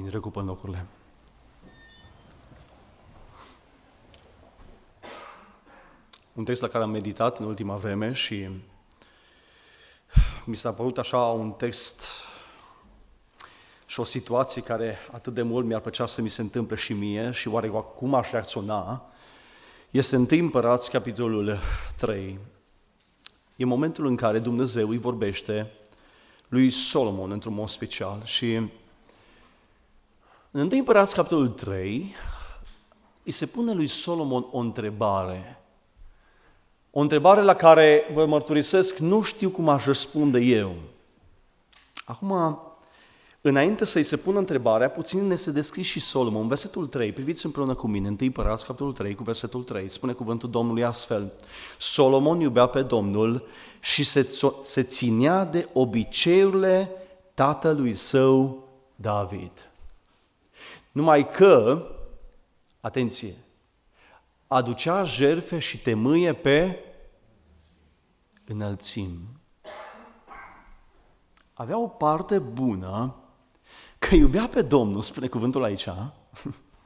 Amin. Recupă locurile. Un text la care am meditat în ultima vreme și mi s-a părut așa un text și o situație care atât de mult mi-ar plăcea să mi se întâmple și mie și oare cum aș reacționa, este în Împărați, capitolul 3. E momentul în care Dumnezeu îi vorbește lui Solomon într-un mod special și în 1 Împărați, capitolul 3, îi se pune lui Solomon o întrebare. O întrebare la care vă mărturisesc, nu știu cum aș răspunde eu. Acum, înainte să-i se pună întrebarea, puțin ne se descrie și Solomon. Versetul 3, priviți împreună cu mine, 1 Împărați, capitolul 3, cu versetul 3, spune cuvântul Domnului astfel. Solomon iubea pe Domnul și se, se ținea de obiceiurile tatălui său David. Numai că, atenție, aducea jerfe și temâie pe înălțim. Avea o parte bună că iubea pe Domnul, spune cuvântul aici,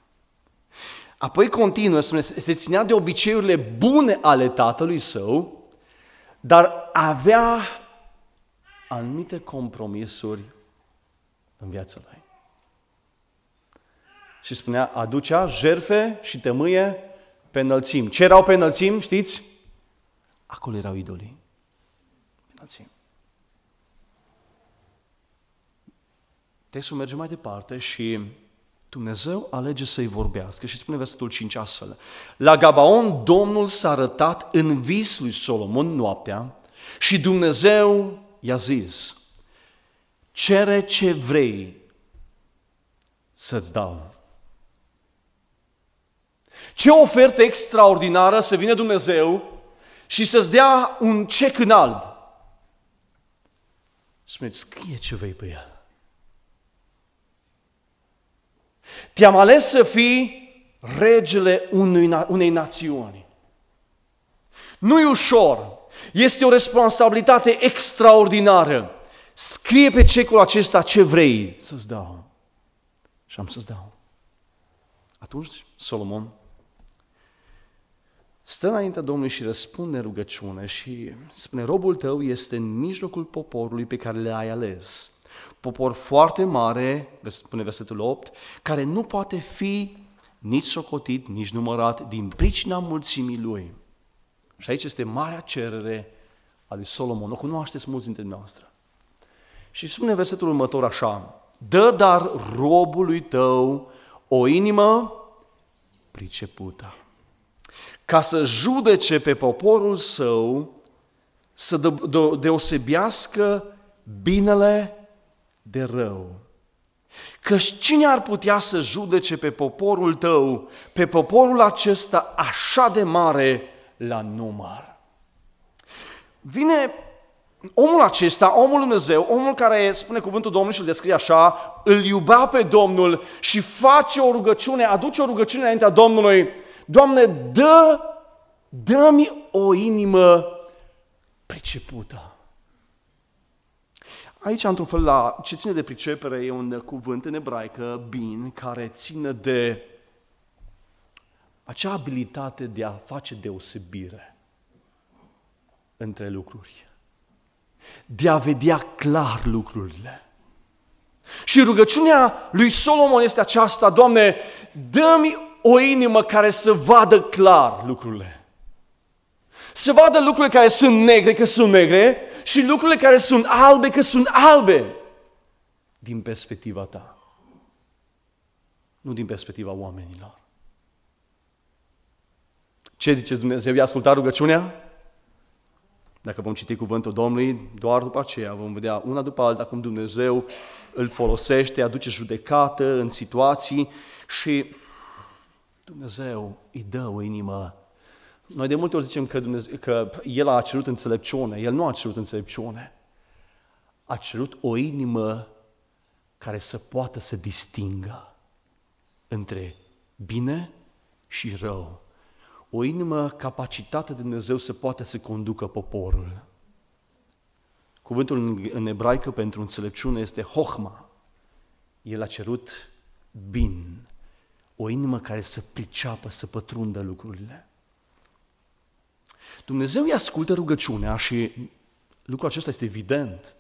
apoi continuă, spune, se ținea de obiceiurile bune ale tatălui său, dar avea anumite compromisuri în viața lui și spunea, aducea jerfe și tămâie pe înălțim. Ce erau pe înălțim, știți? Acolo erau idolii. Pe înălțim. Textul merge mai departe și Dumnezeu alege să-i vorbească și spune versetul 5 astfel. La Gabaon Domnul s-a arătat în vis lui Solomon noaptea și Dumnezeu i-a zis, cere ce vrei să-ți dau. Ce ofertă extraordinară să vină Dumnezeu și să-ți dea un cec în alb. Spune, scrie ce vei pe el. Te-am ales să fii regele unui, unei națiuni. Nu-i ușor. Este o responsabilitate extraordinară. Scrie pe cecul acesta ce vrei să-ți dau. Și am să-ți dau. Atunci Solomon stă înaintea Domnului și răspunde rugăciune și spune, robul tău este în mijlocul poporului pe care le-ai ales. Popor foarte mare, spune versetul 8, care nu poate fi nici socotit, nici numărat din pricina mulțimii lui. Și aici este marea cerere a lui Solomon. O cunoașteți mulți dintre noastre. Și spune versetul următor așa, Dă dar robului tău o inimă pricepută ca să judece pe poporul său, să deosebească binele de rău. Căci cine ar putea să judece pe poporul tău, pe poporul acesta așa de mare la număr? Vine omul acesta, omul Dumnezeu, omul care spune cuvântul Domnului și îl descrie așa, îl iubea pe Domnul și face o rugăciune, aduce o rugăciune înaintea Domnului Doamne, dă, dă-mi o inimă pricepută. Aici, într-un fel, la ce ține de pricepere, e un cuvânt în ebraică, bin, care ține de acea abilitate de a face deosebire între lucruri. De a vedea clar lucrurile. Și rugăciunea lui Solomon este aceasta, Doamne, dă-mi o inimă care să vadă clar lucrurile. Să vadă lucrurile care sunt negre că sunt negre și lucrurile care sunt albe că sunt albe. Din perspectiva ta. Nu din perspectiva oamenilor. Ce zice Dumnezeu? I-a ascultat rugăciunea? Dacă vom citi cuvântul Domnului, doar după aceea vom vedea una după alta cum Dumnezeu îl folosește, aduce judecată în situații și Dumnezeu îi dă o inimă. Noi de multe ori zicem că, Dumnezeu, că El a cerut înțelepciune. El nu a cerut înțelepciune. A cerut o inimă care să poată să distingă între bine și rău. O inimă capacitate de Dumnezeu să poată să conducă poporul. Cuvântul în ebraică pentru înțelepciune este hohma. El a cerut bin, o inimă care să priceapă, să pătrundă lucrurile. Dumnezeu îi ascultă rugăciunea și lucrul acesta este evident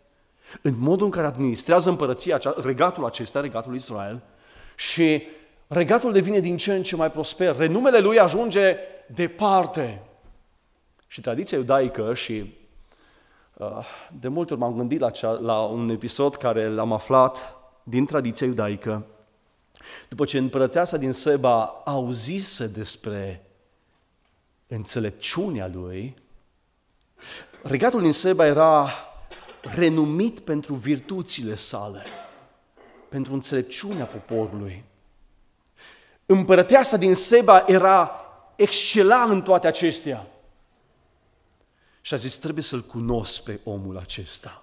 în modul în care administrează împărăția, regatul acesta, regatul Israel, și regatul devine din ce în ce mai prosper. Renumele lui ajunge departe. Și tradiția iudaică și uh, de multe ori m-am gândit la, cea, la un episod care l-am aflat din tradiția iudaică. După ce împărăteasa din Seba auzise despre înțelepciunea lui, regatul din Seba era renumit pentru virtuțile sale, pentru înțelepciunea poporului. Împărăteasa din Seba era excela în toate acestea. Și a zis, trebuie să-l cunosc pe omul acesta,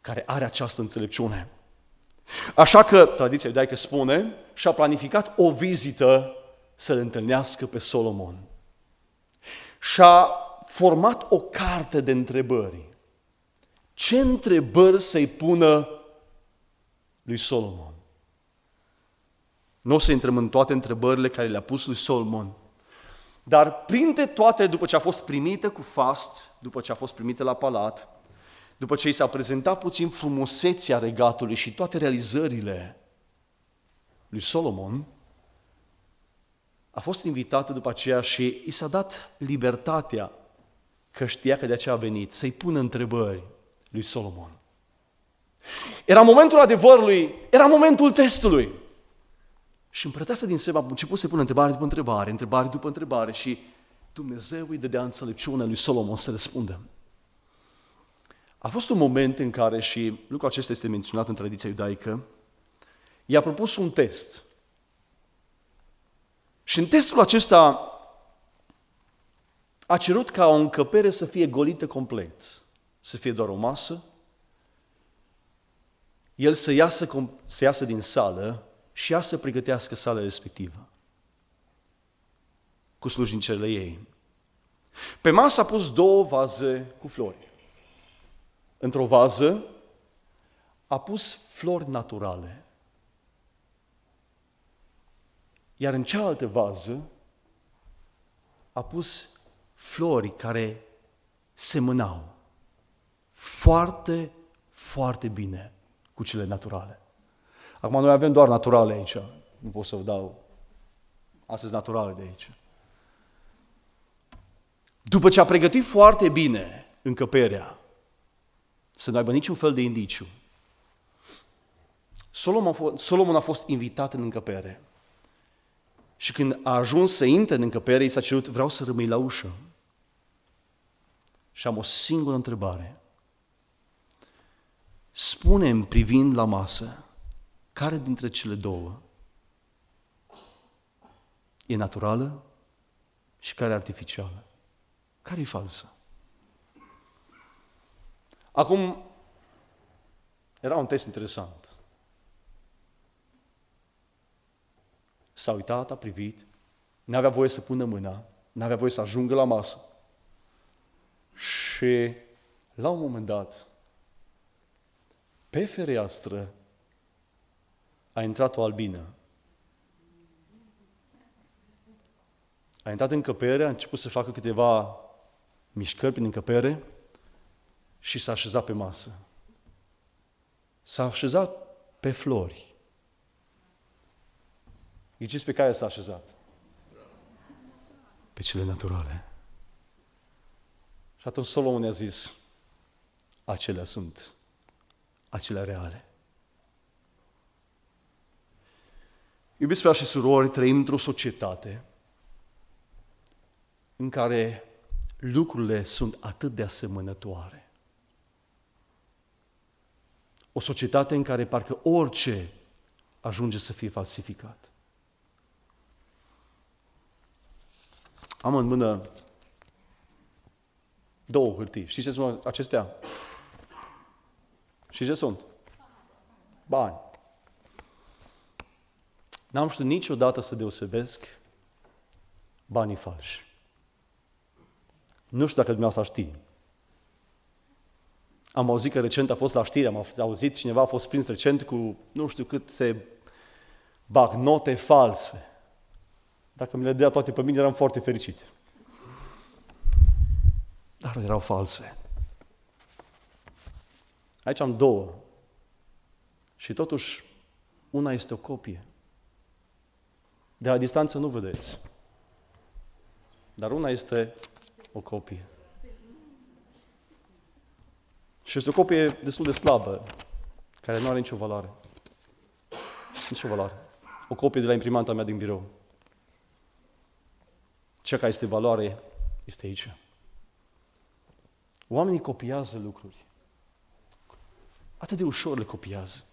care are această înțelepciune. Așa că, tradiția iudaică spune, și-a planificat o vizită să-l întâlnească pe Solomon. Și-a format o carte de întrebări. Ce întrebări să-i pună lui Solomon? Nu o să intrăm în toate întrebările care le-a pus lui Solomon, dar printre toate, după ce a fost primită cu fast, după ce a fost primită la palat, după ce i s-a prezentat puțin frumusețea regatului și toate realizările lui Solomon, a fost invitată după aceea și i s-a dat libertatea, că știa că de aceea a venit, să-i pună întrebări lui Solomon. Era momentul adevărului, era momentul testului. Și împărăteasa din Seba a început să pună întrebare după întrebare, întrebare după întrebare și Dumnezeu îi dădea înțelepciune lui Solomon să răspundă. A fost un moment în care, și lucrul acesta este menționat în tradiția iudaică, i-a propus un test. Și în testul acesta a cerut ca o încăpere să fie golită complet, să fie doar o masă, el să iasă, să iasă din sală și ea să pregătească sala respectivă cu slujincele ei. Pe masă a pus două vaze cu flori. Într-o vază a pus flori naturale. Iar în cealaltă vază a pus flori care semănau foarte, foarte bine cu cele naturale. Acum noi avem doar naturale aici. Nu pot să vă dau astăzi naturale de aici. După ce a pregătit foarte bine încăperea, să nu aibă niciun fel de indiciu, Solomon a, fost, Solomon a fost invitat în încăpere. Și când a ajuns să intre în încăpere, i s-a cerut, vreau să rămâi la ușă. Și am o singură întrebare. Spune-mi privind la masă, care dintre cele două e naturală și care e artificială? Care e falsă? Acum, era un test interesant. S-a uitat, a privit, n-avea voie să pună mâna, n-avea voie să ajungă la masă. Și la un moment dat, pe fereastră a intrat o albină. A intrat în căpere, a început să facă câteva mișcări prin încăpere și s-a așezat pe masă. S-a așezat pe flori. Ghiciți pe care s-a așezat? Pe cele naturale. Și atunci Solomon a zis, acelea sunt, acelea reale. Iubiți frate și surori, trăim într-o societate în care lucrurile sunt atât de asemănătoare. O societate în care parcă orice ajunge să fie falsificat. Am în mână două hârtii. Știți ce sunt acestea? Și ce sunt? Bani. N-am știut niciodată să deosebesc banii falși. Nu știu dacă dumneavoastră știți. Am auzit că recent a fost la știri, am auzit cineva a fost prins recent cu nu știu câte bagnote false. Dacă mi le dea toate pe mine, eram foarte fericit. Dar erau false. Aici am două. Și totuși, una este o copie. De la distanță nu vedeți. Dar una este o copie. Și este o copie destul de slabă, care nu are nicio valoare. Nicio valoare. O copie de la imprimanta mea din birou. Cea care este valoare este aici. Oamenii copiază lucruri. Atât de ușor le copiază.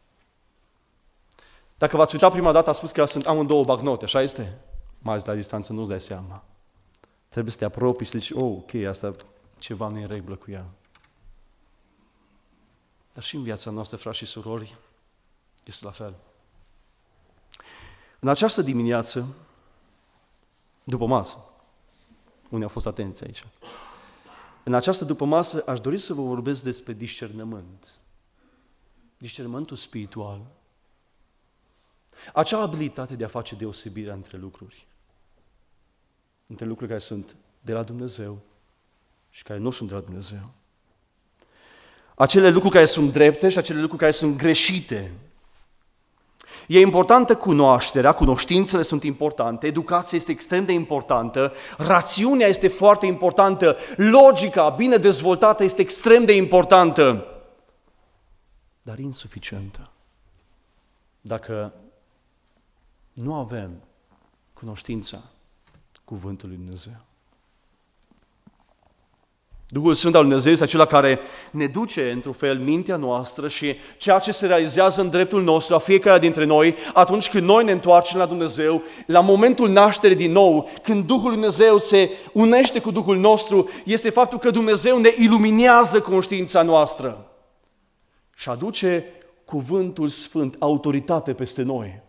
Dacă v-ați uitat prima dată, a spus că sunt amândouă bagnote, așa este? Mai de la distanță nu-ți dai seama. Trebuie să te apropii și să zici, oh, ok, asta ceva nu e în regulă cu ea. Dar și în viața noastră, frați și surori, este la fel. În această dimineață, după masă, unde au fost atenți aici, în această după masă aș dori să vă vorbesc despre discernământ. Discernământul spiritual. Acea abilitate de a face deosebirea între lucruri. Între lucruri care sunt de la Dumnezeu și care nu sunt de la Dumnezeu. Acele lucruri care sunt drepte și acele lucruri care sunt greșite. E importantă cunoașterea, cunoștințele sunt importante, educația este extrem de importantă, rațiunea este foarte importantă, logica bine dezvoltată este extrem de importantă, dar insuficientă. Dacă nu avem cunoștința cuvântului Dumnezeu. Duhul Sfânt al Dumnezeu este acela care ne duce, într-un fel, mintea noastră și ceea ce se realizează în dreptul nostru a fiecare dintre noi, atunci când noi ne întoarcem la Dumnezeu, la momentul nașterii din nou, când Duhul Dumnezeu se unește cu Duhul nostru, este faptul că Dumnezeu ne iluminează conștiința noastră și aduce cuvântul Sfânt, autoritate peste noi.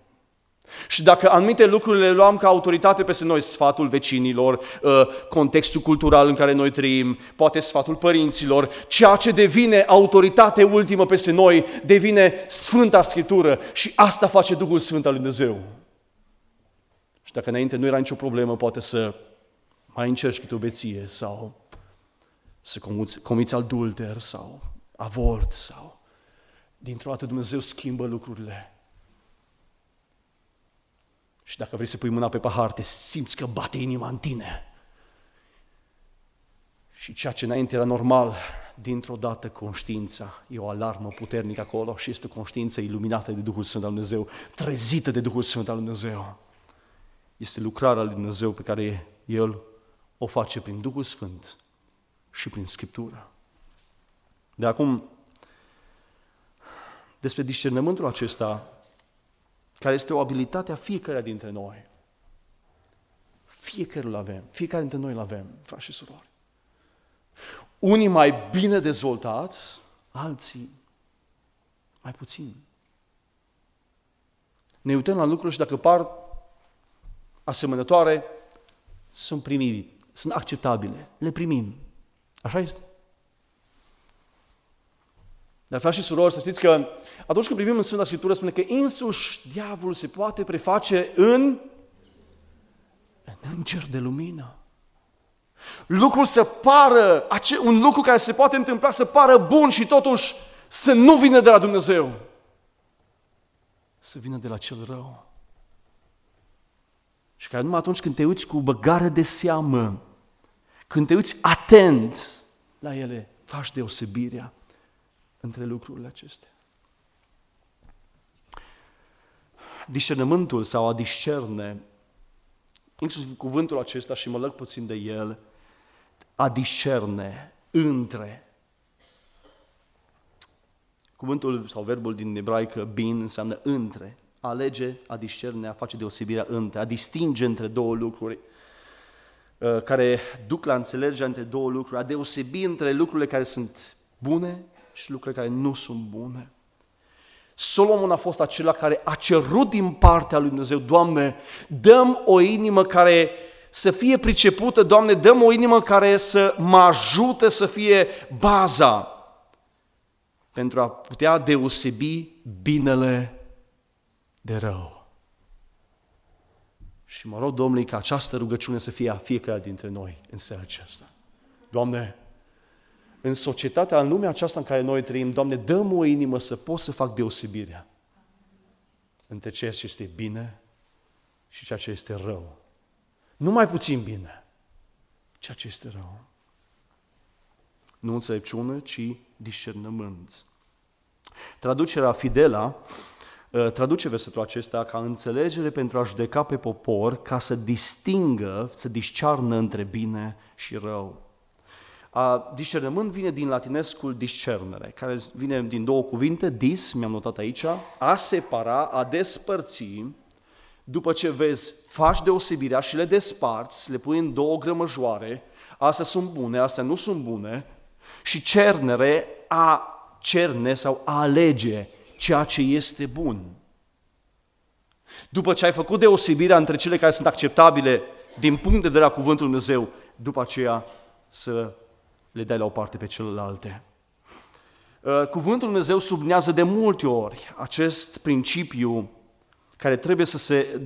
Și dacă anumite lucruri le luam ca autoritate peste noi, sfatul vecinilor, ă, contextul cultural în care noi trăim, poate sfatul părinților, ceea ce devine autoritate ultimă peste noi, devine Sfânta Scriptură și asta face Duhul Sfânt al Lui Dumnezeu. Și dacă înainte nu era nicio problemă, poate să mai încerci câte o beție sau să comiți, comiți adulter sau avort sau dintr-o dată Dumnezeu schimbă lucrurile și dacă vrei să pui mâna pe pahar, te simți că bate inima în tine. Și ceea ce înainte era normal, dintr-o dată conștiința, e o alarmă puternică acolo și este o conștiință iluminată de Duhul Sfânt al Dumnezeu, trezită de Duhul Sfânt al Dumnezeu. Este lucrarea lui Dumnezeu pe care El o face prin Duhul Sfânt și prin Scriptură. De acum, despre discernământul acesta care este o abilitate a fiecare dintre noi. Fiecare îl avem, fiecare dintre noi îl avem, frați și surori. Unii mai bine dezvoltați, alții mai puțin. Ne uităm la lucruri și dacă par asemănătoare, sunt primibili, sunt acceptabile, le primim. Așa este. Dar, frați și surori, să știți că atunci când privim în Sfânta Scriptură, spune că însuși diavolul se poate preface în, în înger de lumină. Lucrul să pară, un lucru care se poate întâmpla să pară bun și totuși să nu vină de la Dumnezeu. Să vină de la cel rău. Și care numai atunci când te uiți cu băgare de seamă, când te uiți atent la ele, faci deosebirea între lucrurile acestea. Discernământul sau a discerne, inclusiv cuvântul acesta și mă leg puțin de el, a discerne între. Cuvântul sau verbul din ebraică bin înseamnă între, a alege, a discerne, a face deosebirea între, a distinge între două lucruri uh, care duc la înțelegerea între două lucruri, a deosebi între lucrurile care sunt bune și lucruri care nu sunt bune. Solomon a fost acela care a cerut din partea lui Dumnezeu, Doamne, dăm o inimă care să fie pricepută, Doamne, dăm o inimă care să mă ajute să fie baza pentru a putea deosebi binele de rău. Și mă rog Domnului ca această rugăciune să fie a fiecare dintre noi în seara aceasta. Doamne, în societatea, în lumea aceasta în care noi trăim, Doamne, dăm o inimă să pot să fac deosebirea între ceea ce este bine și ceea ce este rău. Nu mai puțin bine, ceea ce este rău. Nu înțelepciune, ci discernământ. Traducerea Fidela uh, traduce versetul acesta ca înțelegere pentru a judeca pe popor, ca să distingă, să discearnă între bine și rău. A, discernământ vine din latinescul discernere, care vine din două cuvinte, dis, mi-am notat aici, a separa, a despărți, după ce vezi, faci deosebirea și le desparți, le pui în două grămăjoare, astea sunt bune, astea nu sunt bune, și cernere, a cerne sau a alege ceea ce este bun. După ce ai făcut deosebirea între cele care sunt acceptabile din punct de vedere a cuvântului Dumnezeu, după aceea să le dai la o parte pe celelalte. Uh, cuvântul Dumnezeu subnează de multe ori acest principiu care trebuie să se,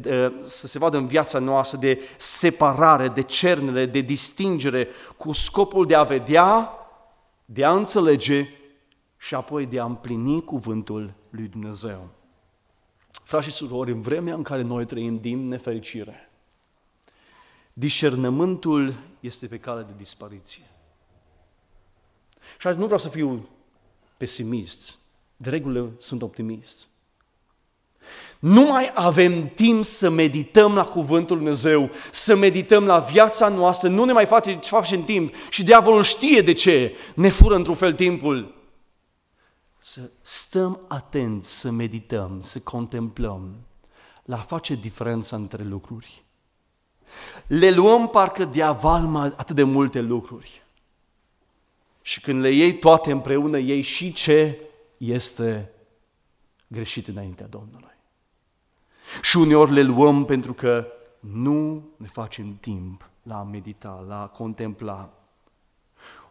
să se vadă în viața noastră de separare, de cernere, de distingere, cu scopul de a vedea, de a înțelege și apoi de a împlini cuvântul lui Dumnezeu. Frați și surori, în vremea în care noi trăim din nefericire, discernământul este pe cale de dispariție. Și azi nu vreau să fiu pesimist, de regulă sunt optimist. Nu mai avem timp să medităm la Cuvântul Dumnezeu, să medităm la viața noastră, nu ne mai face, facem timp și diavolul știe de ce ne fură într-un fel timpul. Să stăm atenți, să medităm, să contemplăm, la a face diferența între lucruri. Le luăm parcă de avalma atât de multe lucruri. Și când le iei toate împreună, iei și ce este greșit înaintea Domnului. Și uneori le luăm pentru că nu ne facem timp la a medita, la a contempla.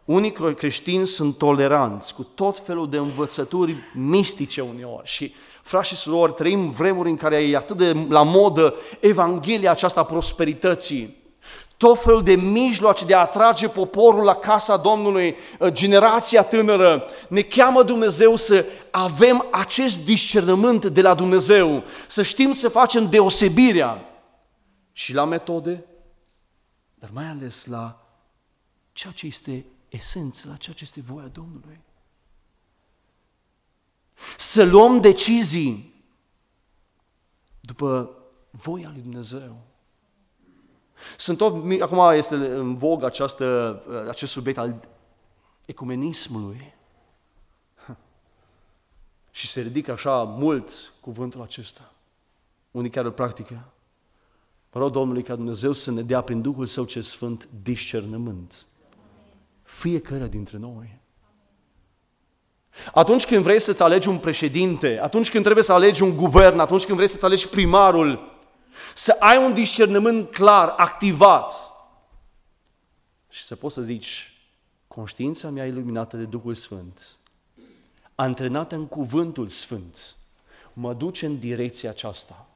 Unii creștini sunt toleranți cu tot felul de învățături mistice uneori și, frați și surori, trăim vremuri în care e atât de la modă Evanghelia aceasta prosperității tot felul de mijloace de a atrage poporul la casa Domnului, uh, generația tânără. Ne cheamă Dumnezeu să avem acest discernământ de la Dumnezeu, să știm să facem deosebirea și la metode, dar mai ales la ceea ce este esență, la ceea ce este voia Domnului. Să luăm decizii după voia lui Dumnezeu. Sunt tot, acum este în vog această, acest subiect al ecumenismului. Și se ridică așa mult cuvântul acesta. Unii chiar îl practică. Mă rog Domnului ca Dumnezeu să ne dea prin Duhul Său ce Sfânt discernământ. Fiecare dintre noi. Atunci când vrei să-ți alegi un președinte, atunci când trebuie să alegi un guvern, atunci când vrei să-ți alegi primarul, să ai un discernământ clar, activat și să poți să zici, conștiința mea iluminată de Duhul Sfânt, antrenată în cuvântul Sfânt, mă duce în direcția aceasta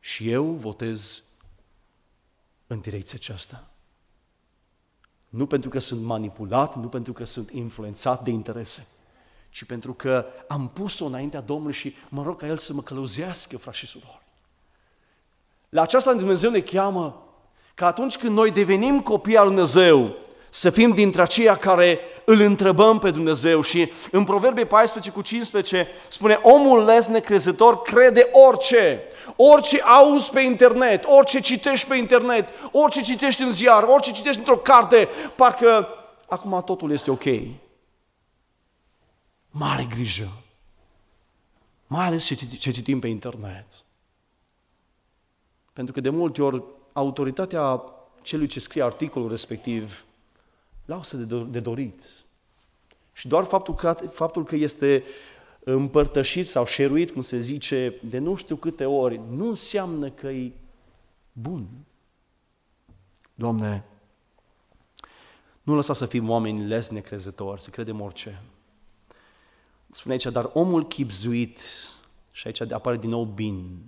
și eu votez în direcția aceasta. Nu pentru că sunt manipulat, nu pentru că sunt influențat de interese, ci pentru că am pus-o înaintea Domnului și mă rog ca El să mă călăuzească, frați și surori. La aceasta Dumnezeu ne cheamă că atunci când noi devenim copii al Dumnezeu, să fim dintre aceia care îl întrebăm pe Dumnezeu și în Proverbe 14 cu 15 spune omul les necrezător crede orice, orice auzi pe internet, orice citești pe internet, orice citești în ziar, orice citești într-o carte, parcă acum totul este ok. Mare grijă, mai ales ce citim pe internet. Pentru că de multe ori autoritatea celui ce scrie articolul respectiv lasă de, de dorit. Și doar faptul că, faptul că este împărtășit sau șeruit, cum se zice, de nu știu câte ori, nu înseamnă că e bun. Doamne, nu lăsa să fim oameni les necrezători, să credem orice. Spune aici, dar omul chipzuit, și aici apare din nou bin,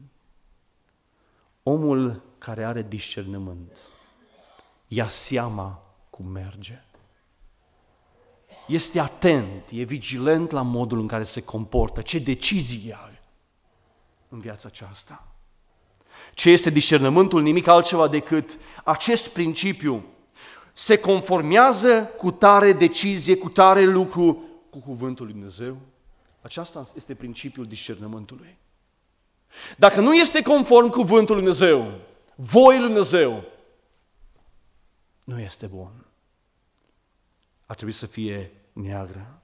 omul care are discernământ ia seama cum merge. Este atent, e vigilent la modul în care se comportă, ce decizii ia în viața aceasta. Ce este discernământul? Nimic altceva decât acest principiu. Se conformează cu tare decizie, cu tare lucru cu cuvântul lui Dumnezeu? Aceasta este principiul discernământului. Dacă nu este conform cuvântul lui Dumnezeu, voii lui Dumnezeu, nu este bun. Ar trebui să fie neagră.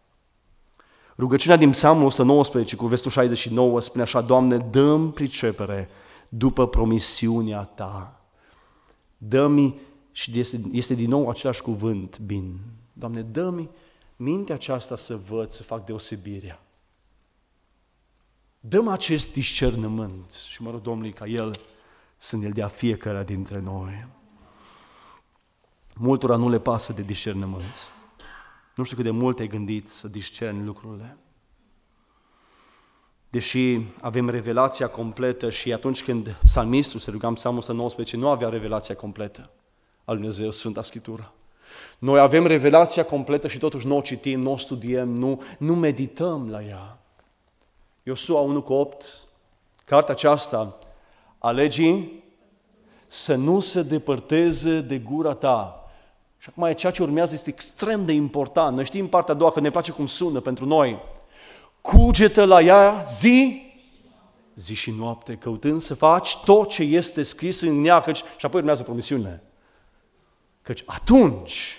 Rugăciunea din Psalmul 119 cu versetul 69 spune așa, Doamne, dăm pricepere după promisiunea Ta. Dă-mi, și este, este din nou același cuvânt, bin. Doamne, dă-mi mintea aceasta să văd, să fac deosebirea. Dăm acest discernământ și mă rog Domnului ca El să ne-l dea fiecare dintre noi. Multora nu le pasă de discernământ. Nu știu cât de mult ai gândit să discerni lucrurile. Deși avem revelația completă și atunci când psalmistul se ruga în psalmul 119, nu avea revelația completă al lui Dumnezeu, Sfânta Scriptură. Noi avem revelația completă și totuși nu o citim, nu o studiem, nu, nu medităm la ea. Iosua 1 cu 8, cartea aceasta a legii, să nu se depărteze de gura ta. Și acum ceea ce urmează este extrem de important. Noi știm partea a doua că ne place cum sună pentru noi. Cugetă la ea zi, zi și noapte, căutând să faci tot ce este scris în ea, căci, și apoi urmează promisiunile. Căci atunci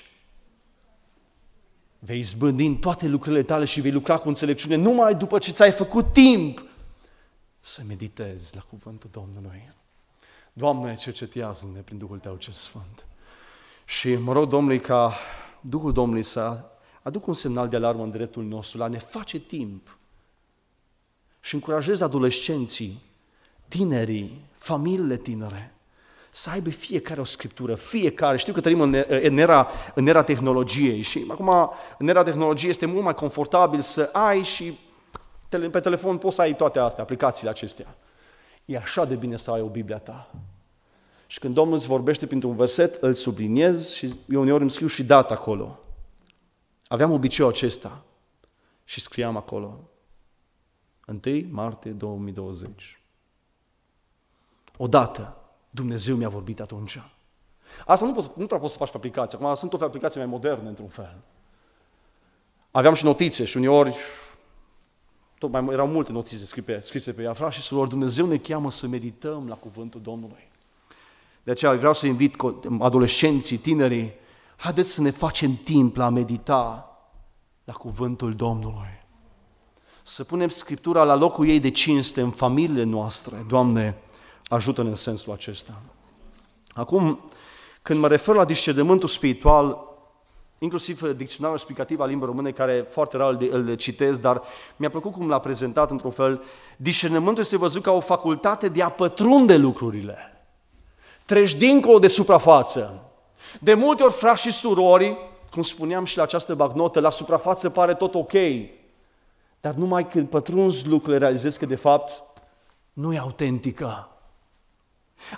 vei izbândi în toate lucrurile tale și vei lucra cu înțelepciune numai după ce ți-ai făcut timp să meditezi la cuvântul Domnului. Doamne, cercetează-ne prin Duhul Tău ce Sfânt. Și mă rog Domnului ca Duhul Domnului să aducă un semnal de alarmă în dreptul nostru, la ne face timp. Și încurajez adolescenții, tinerii, familiile tinere, să aibă fiecare o scriptură, fiecare. Știu că trăim în, în, era, în era tehnologiei și acum în era tehnologiei este mult mai confortabil să ai și pe telefon poți să ai toate astea, aplicațiile acestea. E așa de bine să ai o Biblia ta. Și când Domnul îți vorbește printr-un verset, îl subliniez și eu uneori îmi scriu și data acolo. Aveam obiceiul acesta și scriam acolo. 1 martie 2020. Odată Dumnezeu mi-a vorbit atunci. Asta nu, poți, nu prea poți să faci pe aplicație. Acum sunt toate aplicații mai moderne, într-un fel. Aveam și notițe și uneori tot mai erau multe notițe scrise pe, scrise pe ea. Frați și surori, Dumnezeu ne cheamă să medităm la cuvântul Domnului. De aceea vreau să invit adolescenții, tinerii, haideți să ne facem timp la a medita la cuvântul Domnului. Să punem Scriptura la locul ei de cinste în familiile noastre. Doamne, ajută-ne în sensul acesta. Acum, când mă refer la discernământul spiritual, inclusiv dicționarul explicativ al limbii române, care foarte rar îl citesc, dar mi-a plăcut cum l-a prezentat într-un fel. Discernământul este văzut ca o facultate de a pătrunde lucrurile. Treci dincolo de suprafață. De multe ori, frați și surori, cum spuneam și la această bagnotă, la suprafață pare tot ok, dar numai când pătrunzi lucrurile, realizezi că de fapt nu e autentică.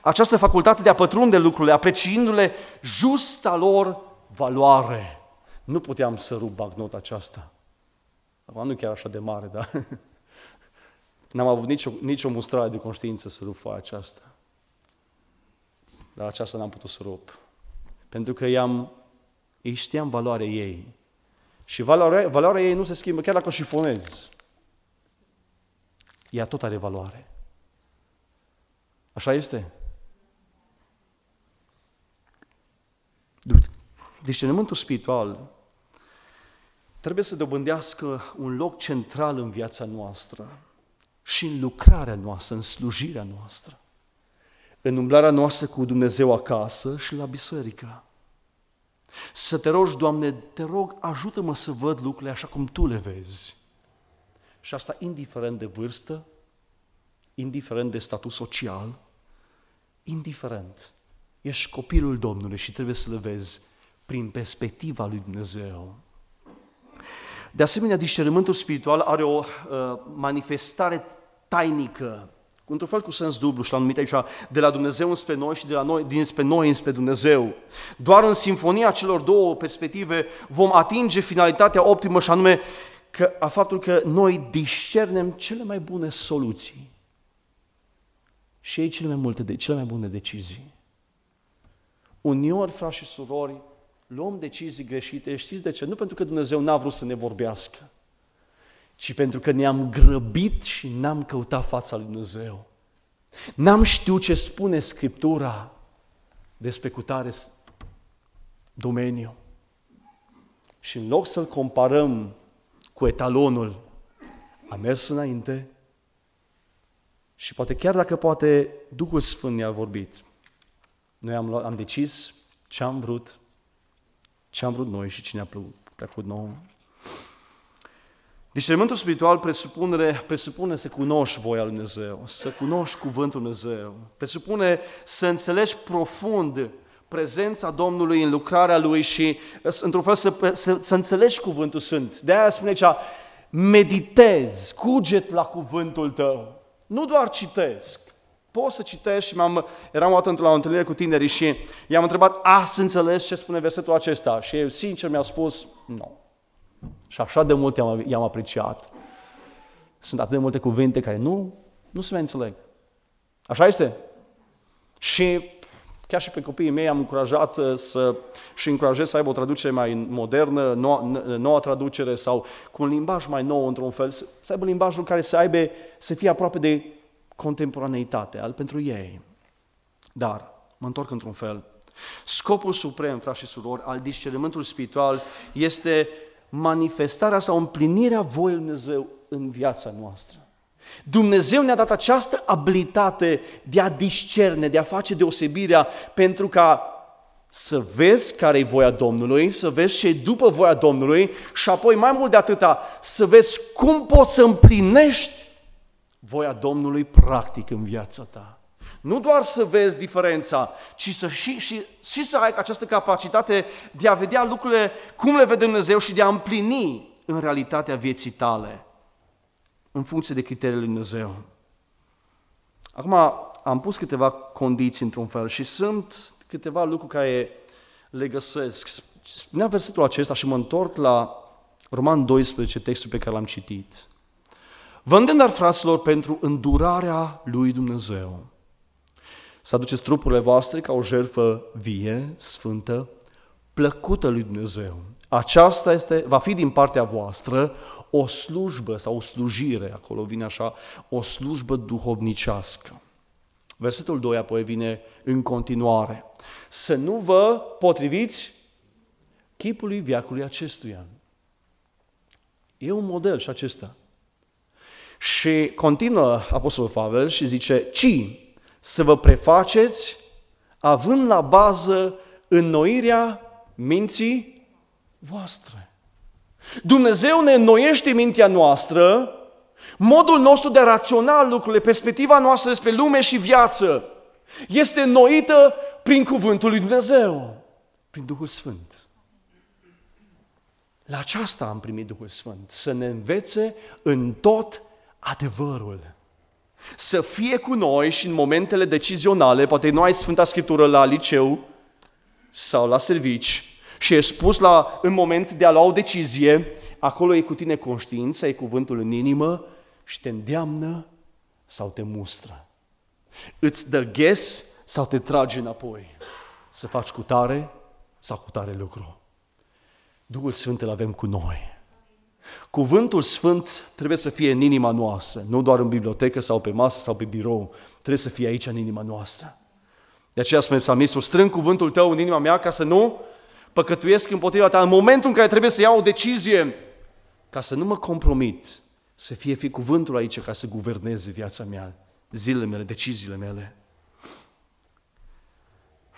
Această facultate de a pătrunde lucrurile, apreciindu-le justa lor valoare. Nu puteam să rup bagnota aceasta. Acum nu chiar așa de mare, da? N-am avut nicio, nicio mustrare de conștiință să rup foaia aceasta. Dar aceasta n-am putut să rup. Pentru că i-am, îi știam valoarea ei. Și valoarea, valoarea ei nu se schimbă chiar dacă o șifonezi. Ea tot are valoare. Așa este? Discernământul spiritual trebuie să dobândească un loc central în viața noastră și în lucrarea noastră, în slujirea noastră, în umblarea noastră cu Dumnezeu acasă și la biserică. Să te rogi, Doamne, te rog, ajută-mă să văd lucrurile așa cum Tu le vezi. Și asta indiferent de vârstă, indiferent de statut social, indiferent. Ești copilul Domnului și trebuie să le vezi prin perspectiva lui Dumnezeu. De asemenea, discernământul spiritual are o uh, manifestare tainică, într-un fel cu sens dublu și l-am numit aici de la Dumnezeu înspre noi și de la noi, dinspre noi înspre Dumnezeu. Doar în sinfonia celor două perspective vom atinge finalitatea optimă și anume că, a faptul că noi discernem cele mai bune soluții și ei cele mai multe, de, cele mai bune decizii. Uneori, frați și surori, luăm decizii greșite, știți de ce? Nu pentru că Dumnezeu n-a vrut să ne vorbească, ci pentru că ne-am grăbit și n-am căutat fața lui Dumnezeu. N-am știut ce spune Scriptura despre cutare domeniu. Și în loc să-l comparăm cu etalonul, a mers înainte și poate chiar dacă poate Duhul Sfânt ne-a vorbit, noi am, luat, am decis ce am vrut, ce am vrut noi și cine a plăcut nouă. Discernământul spiritual presupune, presupune să cunoști voia lui Dumnezeu, să cunoști cuvântul lui Dumnezeu, presupune să înțelegi profund prezența Domnului în lucrarea Lui și, într-un fel, să, să, să înțelegi cuvântul Sfânt. De aia spune aici, meditezi, cuget la cuvântul tău. Nu doar citesc. Poți să citești și m-am, eram o dată la o întâlnire cu tinerii și i-am întrebat, ați înțeles ce spune versetul acesta? Și eu, sincer, mi-au spus, nu. Și așa de mult i-am, i-am apreciat. Sunt atât de multe cuvinte care nu, nu se mai înțeleg. Așa este? Și chiar și pe copiii mei am încurajat uh, să și încurajez să aibă o traducere mai modernă, noua, noua traducere sau cu un limbaj mai nou într-un fel, să aibă limbajul care să aibă, să fie aproape de contemporaneitate al pentru ei. Dar, mă întorc într-un fel, scopul suprem, frați și surori, al discernământului spiritual este manifestarea sau împlinirea voii Lui Dumnezeu în viața noastră. Dumnezeu ne-a dat această abilitate de a discerne, de a face deosebirea pentru ca să vezi care e voia Domnului, să vezi ce e după voia Domnului și apoi mai mult de atâta, să vezi cum poți să împlinești voia Domnului practic în viața ta. Nu doar să vezi diferența, ci să și, și, și să ai această capacitate de a vedea lucrurile cum le vede Dumnezeu și de a împlini în realitatea vieții tale, în funcție de criteriile lui Dumnezeu. Acum am pus câteva condiții într-un fel și sunt câteva lucruri care le găsesc. Spunea versetul acesta și mă întorc la Roman 12, textul pe care l-am citit. Vă îndemn, dar, fraților, pentru îndurarea lui Dumnezeu. Să aduceți trupurile voastre ca o jertfă vie, sfântă, plăcută lui Dumnezeu. Aceasta este, va fi din partea voastră o slujbă sau o slujire, acolo vine așa, o slujbă duhovnicească. Versetul 2 apoi vine în continuare. Să nu vă potriviți chipului viacului acestuia. E un model și acesta. Și continuă Apostolul Pavel și zice, ci să vă prefaceți având la bază înnoirea minții voastre. Dumnezeu ne înnoiește mintea noastră, modul nostru de a raționa lucrurile, perspectiva noastră despre lume și viață este înnoită prin cuvântul lui Dumnezeu, prin Duhul Sfânt. La aceasta am primit Duhul Sfânt, să ne învețe în tot adevărul. Să fie cu noi și în momentele decizionale, poate nu ai Sfânta Scriptură la liceu sau la servici și e spus la, în moment de a lua o decizie, acolo e cu tine conștiința, e cuvântul în inimă și te îndeamnă sau te mustră. Îți dă ghes sau te trage înapoi să faci cu tare sau cu tare lucru. Duhul Sfânt îl avem cu noi. Cuvântul Sfânt trebuie să fie în inima noastră, nu doar în bibliotecă sau pe masă sau pe birou, trebuie să fie aici în inima noastră. De aceea spune psalmistul, strâng cuvântul tău în inima mea ca să nu păcătuiesc împotriva ta în momentul în care trebuie să iau o decizie, ca să nu mă compromit, să fie fi cuvântul aici ca să guverneze viața mea, zilele mele, deciziile mele.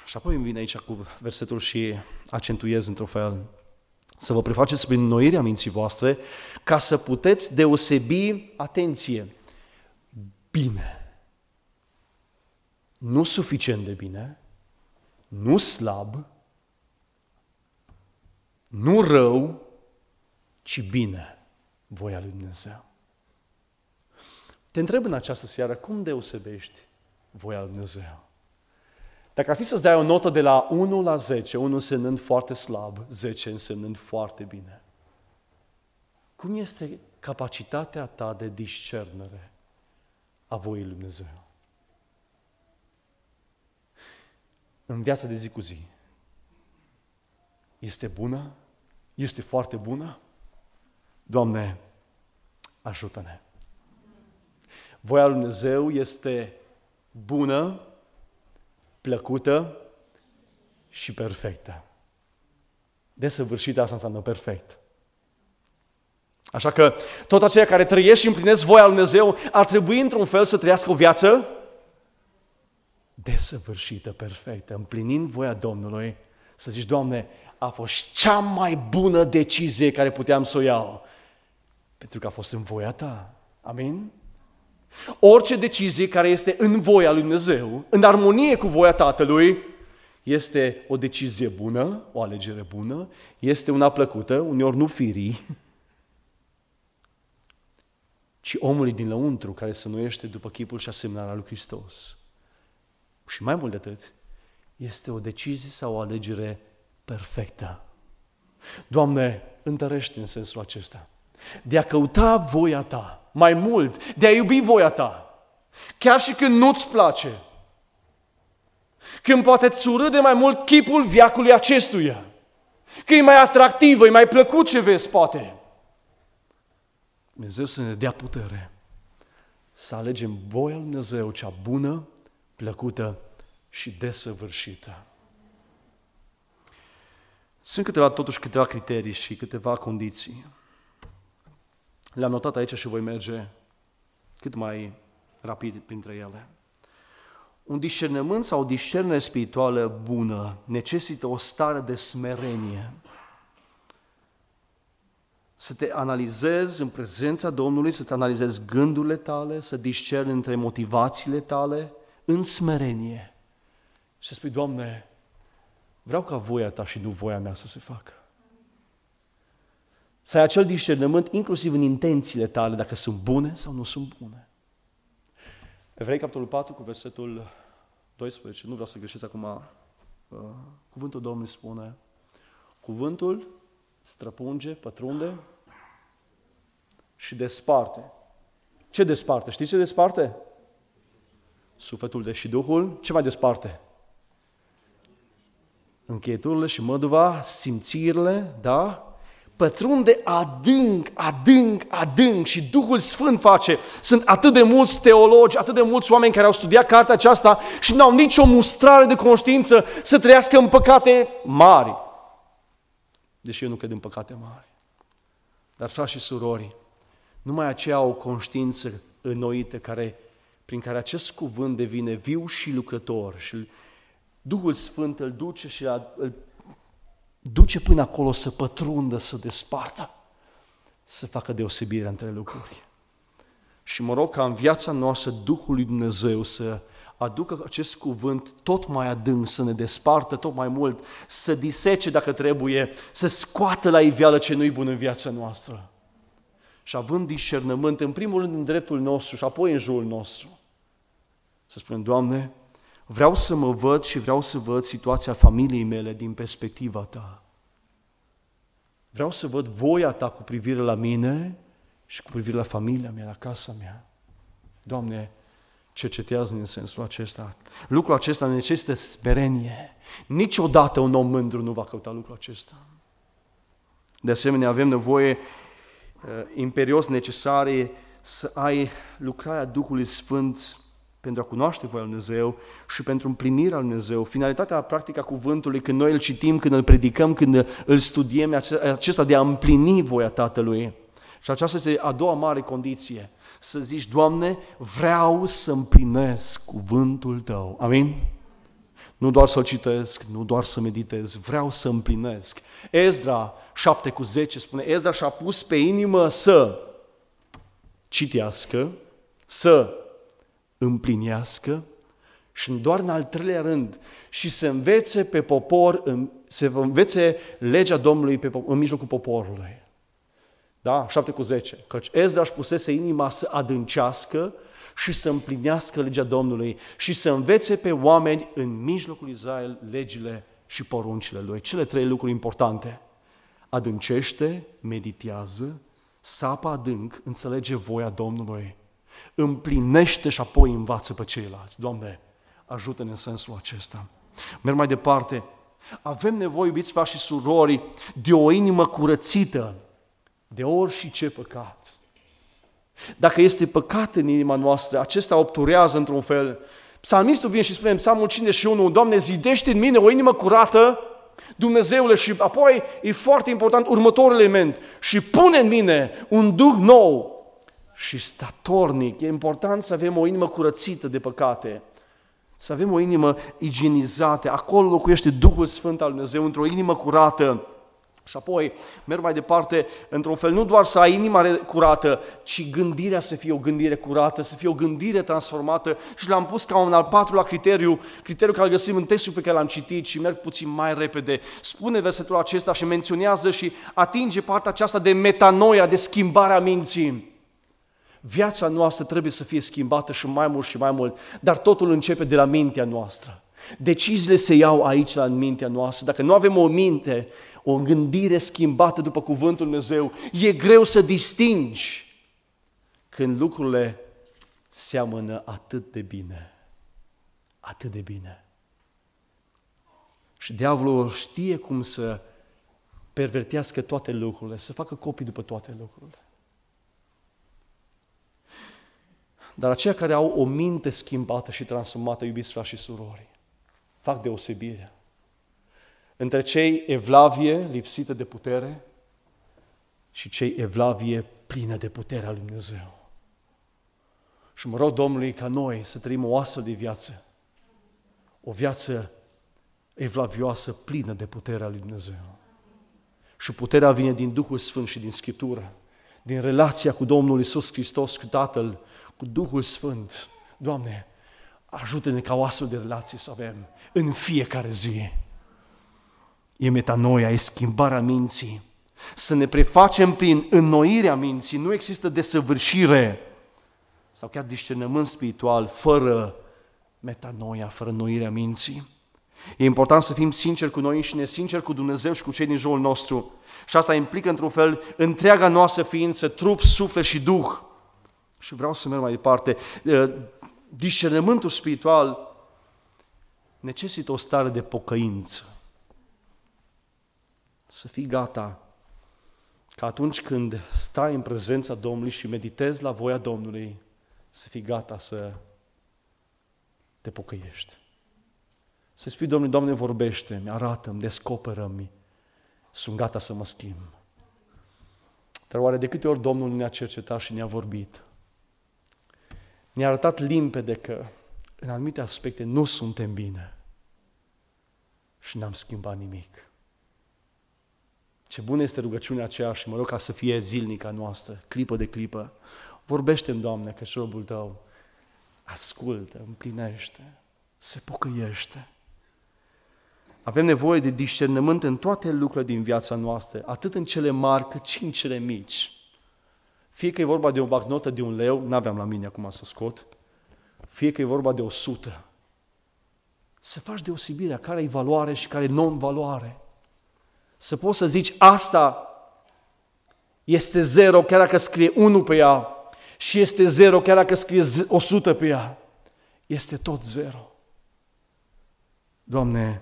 Și apoi îmi vine aici cu versetul și accentuez într-un fel să vă prefaceți prin noirea minții voastre, ca să puteți deosebi, atenție, bine. Nu suficient de bine, nu slab, nu rău, ci bine voia lui Dumnezeu. Te întreb în această seară, cum deosebești voia lui Dumnezeu? Dacă ar fi să-ți dai o notă de la 1 la 10, 1 însemnând foarte slab, 10 însemnând foarte bine, cum este capacitatea ta de discernere a voii lui Dumnezeu? În viața de zi cu zi, este bună? Este foarte bună? Doamne, ajută-ne! Voia lui Dumnezeu este bună, plăcută și perfectă. Desăvârșită asta înseamnă perfect. Așa că tot aceia care trăiesc și împlinesc voia lui Dumnezeu ar trebui într-un fel să trăiască o viață desăvârșită, perfectă, împlinind voia Domnului, să zici, Doamne, a fost cea mai bună decizie care puteam să o iau, pentru că a fost în voia Ta. Amin? Orice decizie care este în voia lui Dumnezeu, în armonie cu voia Tatălui, este o decizie bună, o alegere bună, este una plăcută, uneori nu firii, ci omului din lăuntru care se nuiește după chipul și asemnarea lui Hristos. Și mai mult de atât, este o decizie sau o alegere perfectă. Doamne, întărește în sensul acesta. De a căuta voia Ta mai mult, de a iubi voia Ta. Chiar și când nu-ți place. Când poate îți urâde mai mult chipul viacului acestuia. Că e mai atractivă, e mai plăcut ce vezi, poate. Dumnezeu să ne dea putere să alegem voia lui Dumnezeu, cea bună, plăcută și desăvârșită. Sunt câteva, totuși, câteva criterii și câteva condiții. Le-am notat aici și voi merge cât mai rapid printre ele. Un discernământ sau o discernere spirituală bună necesită o stare de smerenie să te analizezi în prezența Domnului, să-ți analizezi gândurile tale, să discerni între motivațiile tale în smerenie. Și să spui, Doamne, vreau ca voia Ta și nu voia mea să se facă. Să ai acel discernământ inclusiv în intențiile tale, dacă sunt bune sau nu sunt bune. Evrei, capitolul 4, cu versetul 12, nu vreau să greșesc acum, uh, cuvântul Domnului spune, cuvântul străpunge, pătrunde și desparte. Ce desparte? Știți ce desparte? Sufletul de și Duhul. Ce mai desparte? Încheieturile și măduva, simțirile, da? Pătrunde adânc, adânc, adânc și Duhul Sfânt face. Sunt atât de mulți teologi, atât de mulți oameni care au studiat cartea aceasta și n-au nicio mustrare de conștiință să trăiască în păcate mari deși eu nu cred în păcate mari. Dar, frați și surori, numai aceea au o conștiință înnoită care, prin care acest cuvânt devine viu și lucrător și Duhul Sfânt îl duce și îl duce până acolo să pătrundă, să despartă, să facă deosebirea între lucruri. Și mă rog ca în viața noastră Duhul lui Dumnezeu să aducă acest cuvânt tot mai adânc, să ne despartă tot mai mult, să disece dacă trebuie, să scoată la iveală ce nu-i bun în viața noastră. Și având discernământ, în primul rând în dreptul nostru și apoi în jurul nostru, să spunem, Doamne, vreau să mă văd și vreau să văd situația familiei mele din perspectiva Ta. Vreau să văd voia Ta cu privire la mine și cu privire la familia mea, la casa mea. Doamne, cercetează în sensul acesta. Lucrul acesta necesită sperenie. Niciodată un om mândru nu va căuta lucrul acesta. De asemenea, avem nevoie uh, imperios necesare să ai lucrarea Duhului Sfânt pentru a cunoaște voia lui Dumnezeu și pentru împlinirea lui Dumnezeu. Finalitatea practică a cuvântului, când noi îl citim, când îl predicăm, când îl studiem, acesta de a împlini voia Tatălui. Și aceasta este a doua mare condiție să zici, Doamne, vreau să împlinesc cuvântul Tău. Amin? Nu doar să-l citesc, nu doar să meditez, vreau să împlinesc. Ezra 7 cu 10 spune, Ezra și-a pus pe inimă să citească, să împlinească și doar în al treilea rând și să învețe pe popor, să învețe legea Domnului pe, în mijlocul poporului. Da? 7 cu 10. Căci Ezra își pusese inima să adâncească și să împlinească legea Domnului și să învețe pe oameni în mijlocul Israel legile și poruncile lui. Cele trei lucruri importante. Adâncește, meditează, sapă adânc, înțelege voia Domnului, împlinește și apoi învață pe ceilalți. Doamne, ajută-ne în sensul acesta. Merg mai departe. Avem nevoie, iubiți frați și surori, de o inimă curățită de ori și ce păcat. Dacă este păcat în inima noastră, acesta obturează într-un fel. Psalmistul vine și spune în Psalmul 51, Doamne, zidește în mine o inimă curată, Dumnezeule, și apoi e foarte important următorul element, și pune în mine un duh nou și statornic. E important să avem o inimă curățită de păcate, să avem o inimă igienizată. Acolo locuiește Duhul Sfânt al Dumnezeu, într-o inimă curată. Și apoi merg mai departe, într-un fel, nu doar să ai inima curată, ci gândirea să fie o gândire curată, să fie o gândire transformată și l-am pus ca un al patrulea criteriu, criteriul care îl găsim în textul pe care l-am citit și merg puțin mai repede. Spune versetul acesta și menționează și atinge partea aceasta de metanoia, de schimbarea minții. Viața noastră trebuie să fie schimbată și mai mult și mai mult, dar totul începe de la mintea noastră. Deciziile se iau aici la mintea noastră. Dacă nu avem o minte, o gândire schimbată după cuvântul Dumnezeu, e greu să distingi când lucrurile seamănă atât de bine. Atât de bine. Și diavolul știe cum să pervertească toate lucrurile, să facă copii după toate lucrurile. Dar aceia care au o minte schimbată și transformată, iubiți frați și surori, fac deosebirea între cei evlavie lipsită de putere și cei evlavie plină de puterea lui Dumnezeu. Și mă rog Domnului ca noi să trăim o astfel de viață, o viață evlavioasă, plină de puterea lui Dumnezeu. Și puterea vine din Duhul Sfânt și din Scriptură, din relația cu Domnul Isus Hristos, cu Tatăl, cu Duhul Sfânt. Doamne, ajută-ne ca o astfel de relație să avem în fiecare zi. E metanoia, e schimbarea minții. Să ne prefacem prin înnoirea minții. Nu există desăvârșire sau chiar discernământ spiritual fără metanoia, fără înnoirea minții. E important să fim sinceri cu noi și ne sinceri cu Dumnezeu și cu cei din jurul nostru. Și asta implică, într-un fel, întreaga noastră ființă, trup, suflet și duh. Și vreau să merg mai departe. Discernământul spiritual necesită o stare de pocăință să fii gata ca atunci când stai în prezența Domnului și meditezi la voia Domnului, să fii gata să te pocăiești. Să spui Domnului, Doamne, vorbește-mi, arată-mi, descoperă-mi, sunt gata să mă schimb. Dar oare de câte ori Domnul ne-a cercetat și ne-a vorbit? Ne-a arătat limpede că în anumite aspecte nu suntem bine și n-am schimbat nimic. Ce bună este rugăciunea aceea și mă rog ca să fie zilnica noastră, clipă de clipă. Vorbește-mi, Doamne, că și robul Tău ascultă, împlinește, se pocăiește. Avem nevoie de discernământ în toate lucrurile din viața noastră, atât în cele mari cât și în cele mici. Fie că e vorba de o bagnotă de un leu, n-aveam la mine acum să scot, fie că e vorba de o sută. Să faci deosebirea care e valoare și care e non-valoare. Să poți să zici asta este zero chiar dacă scrie 1 pe ea și este zero chiar dacă scrie 100 pe ea. Este tot zero. Doamne,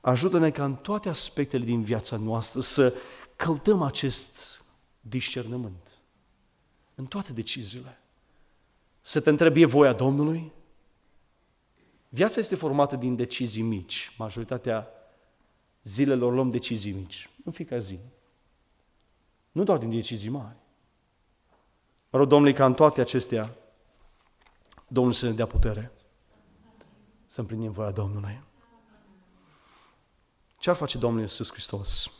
ajută-ne ca în toate aspectele din viața noastră să căutăm acest discernământ. În toate deciziile. Să te întrebi, e voia Domnului? Viața este formată din decizii mici. Majoritatea zilelor luăm decizii mici, în fiecare zi. Nu doar din decizii mari. Mă rog Domnului ca în toate acestea Domnul să ne dea putere să împlinim voia Domnului. Ce ar face Domnul Iisus Hristos?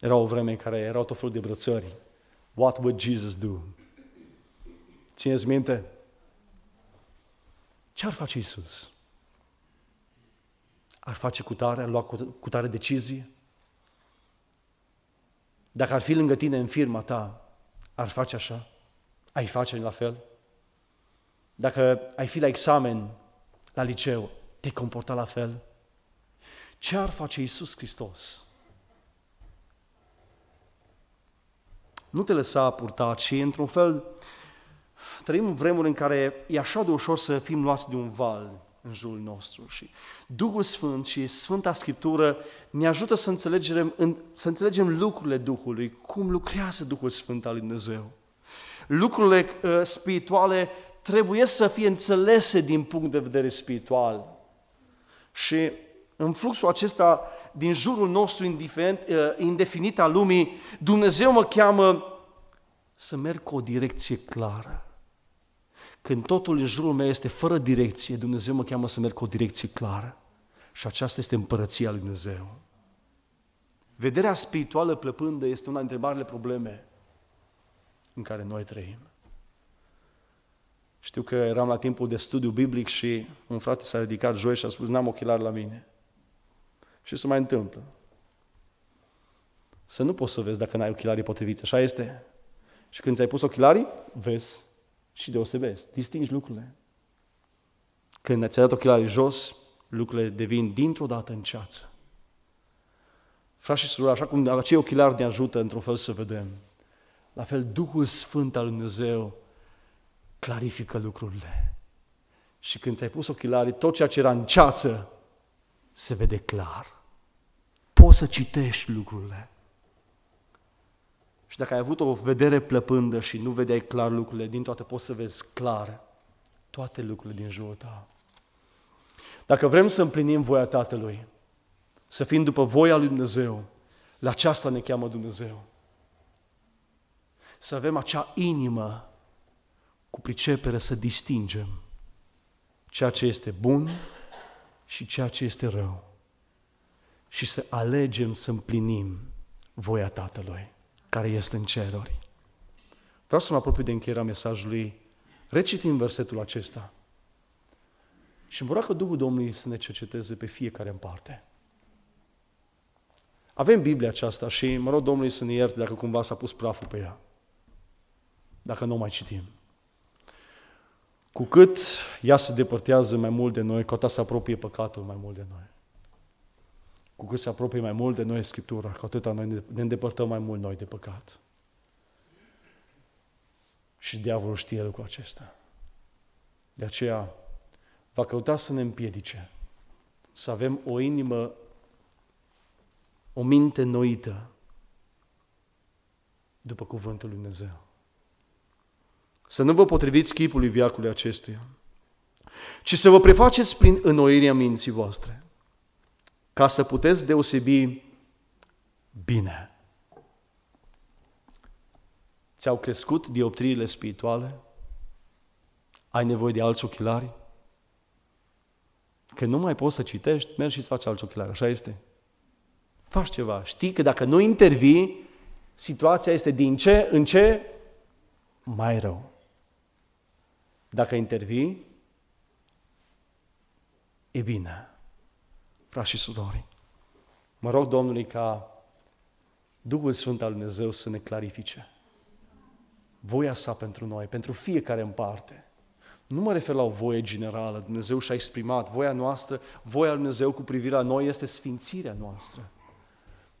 Era o vreme în care erau tot felul de brățări. What would Jesus do? Țineți minte? Ce ar face Iisus? ar face cu tare, ar lua cu tare decizie? Dacă ar fi lângă tine în firma ta ar face așa? Ai face la fel? Dacă ai fi la examen, la liceu, te comporta la fel? Ce ar face Iisus Hristos? Nu te lăsa purta, ci într-un fel trăim vremuri în care e așa de ușor să fim luați de un val în jurul nostru și Duhul Sfânt și Sfânta Scriptură ne ajută să înțelegem, să înțelegem lucrurile Duhului, cum lucrează Duhul Sfânt al Lui Dumnezeu. Lucrurile uh, spirituale trebuie să fie înțelese din punct de vedere spiritual. Și în fluxul acesta din jurul nostru uh, indefinit al lumii, Dumnezeu mă cheamă să merg cu o direcție clară. Când totul în jurul meu este fără direcție, Dumnezeu mă cheamă să merg cu o direcție clară. Și aceasta este împărăția lui Dumnezeu. Vederea spirituală plăpândă este una dintre marile probleme în care noi trăim. Știu că eram la timpul de studiu biblic și un frate s-a ridicat joi și a spus, n-am ochelari la mine. Și se mai întâmplă. Să nu poți să vezi dacă n-ai ochelarii potriviți, așa este? Și când ți-ai pus ochelarii, vezi și deosebești, distingi lucrurile. Când ți-ai dat ochelarii jos, lucrurile devin dintr-o dată în ceață. Frați și surori, așa cum acei ochelari ne ajută într-un fel să vedem, la fel Duhul Sfânt al Lui Dumnezeu clarifică lucrurile. Și când ți-ai pus ochelarii, tot ceea ce era în ceață se vede clar. Poți să citești lucrurile. Și dacă ai avut o vedere plăpândă și nu vedeai clar lucrurile, din toate poți să vezi clar toate lucrurile din jurul tău. Dacă vrem să împlinim voia Tatălui, să fim după voia lui Dumnezeu, la aceasta ne cheamă Dumnezeu. Să avem acea inimă cu pricepere să distingem ceea ce este bun și ceea ce este rău și să alegem să împlinim voia Tatălui care este în ceruri. Vreau să mă apropii de încheierea mesajului recitim versetul acesta. Și mă rog că Duhul Domnului să ne cerceteze pe fiecare în parte. Avem Biblia aceasta și mă rog Domnului să ne ierte dacă cumva s-a pus praful pe ea. Dacă nu mai citim. Cu cât ea se depărtează mai mult de noi, cu atât se apropie păcatul mai mult de noi. Cu cât se apropie mai mult de noi Scriptura, cu atât noi ne îndepărtăm mai mult noi de păcat. Și diavolul știe lucrul acesta. De aceea va căuta să ne împiedice, să avem o inimă, o minte noită după cuvântul lui Dumnezeu. Să nu vă potriviți chipului viacului acestuia, ci să vă prefaceți prin înnoirea minții voastre, ca să puteți deosebi bine. Ți-au crescut dioptriile spirituale? Ai nevoie de alți ochelari? Că nu mai poți să citești, mergi și îți faci alți ochelari, așa este? Faci ceva. Știi că dacă nu intervii, situația este din ce în ce mai rău. Dacă intervii, e bine. Frați și surori, mă rog Domnului ca Duhul Sfânt al Dumnezeu să ne clarifice voia sa pentru noi, pentru fiecare în parte. Nu mă refer la o voie generală, Dumnezeu și-a exprimat voia noastră, voia lui Dumnezeu cu privire la noi este sfințirea noastră.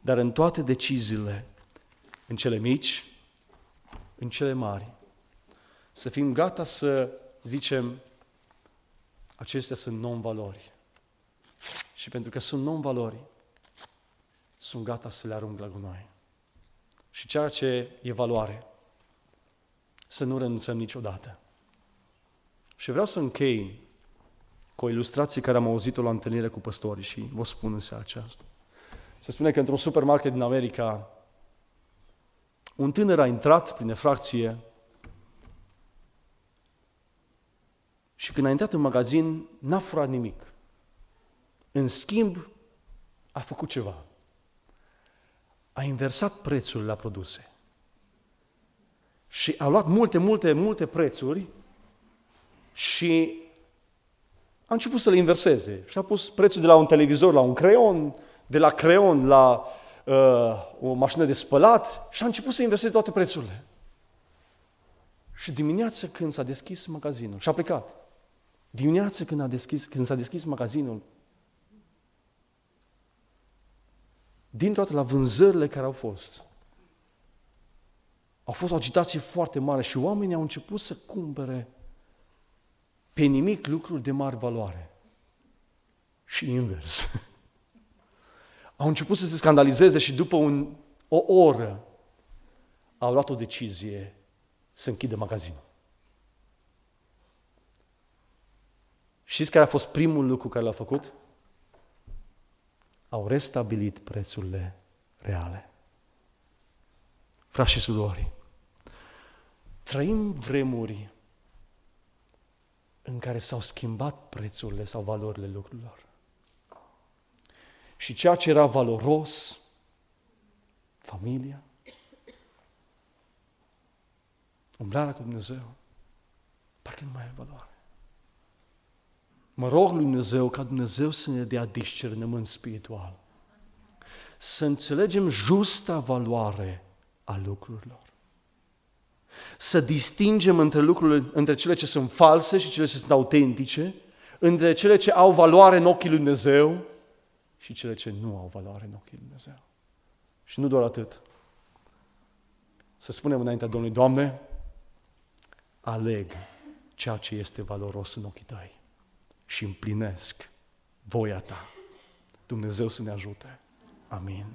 Dar în toate deciziile, în cele mici, în cele mari, să fim gata să zicem, acestea sunt non-valori. Și pentru că sunt non-valori, sunt gata să le arunc la gunoi. Și ceea ce e valoare, să nu renunțăm niciodată. Și vreau să închei cu o ilustrație care am auzit-o la întâlnire cu păstorii și vă spun în seara aceasta. Se spune că într-un supermarket din America, un tânăr a intrat prin efracție și când a intrat în magazin, n-a furat nimic. În schimb, a făcut ceva. A inversat prețul la produse. Și a luat multe, multe, multe prețuri și a început să le inverseze. Și a pus prețul de la un televizor la un creion, de la creion la uh, o mașină de spălat și a început să inverseze toate prețurile. Și dimineața când s-a deschis magazinul, și a plecat. Dimineața când, a deschis, când s-a deschis magazinul, din toate la vânzările care au fost, a fost o agitație foarte mare și oamenii au început să cumpere pe nimic lucruri de mare valoare. Și invers. Au început să se scandalizeze și după un, o oră au luat o decizie să închidă magazinul. Știți care a fost primul lucru care l-a făcut? Au restabilit prețurile reale. Frați și surori, trăim vremuri în care s-au schimbat prețurile sau valorile lucrurilor. Și ceea ce era valoros, familia, umblarea cu Dumnezeu, parcă nu mai are valoare. Mă rog lui Dumnezeu ca Dumnezeu să ne dea discernământ spiritual. Să înțelegem justa valoare a lucrurilor. Să distingem între lucrurile, între cele ce sunt false și cele ce sunt autentice, între cele ce au valoare în ochii lui Dumnezeu și cele ce nu au valoare în ochii lui Dumnezeu. Și nu doar atât. Să spunem înaintea Domnului, Doamne, aleg ceea ce este valoros în ochii Tăi și împlinesc voia Ta. Dumnezeu să ne ajute. Amin.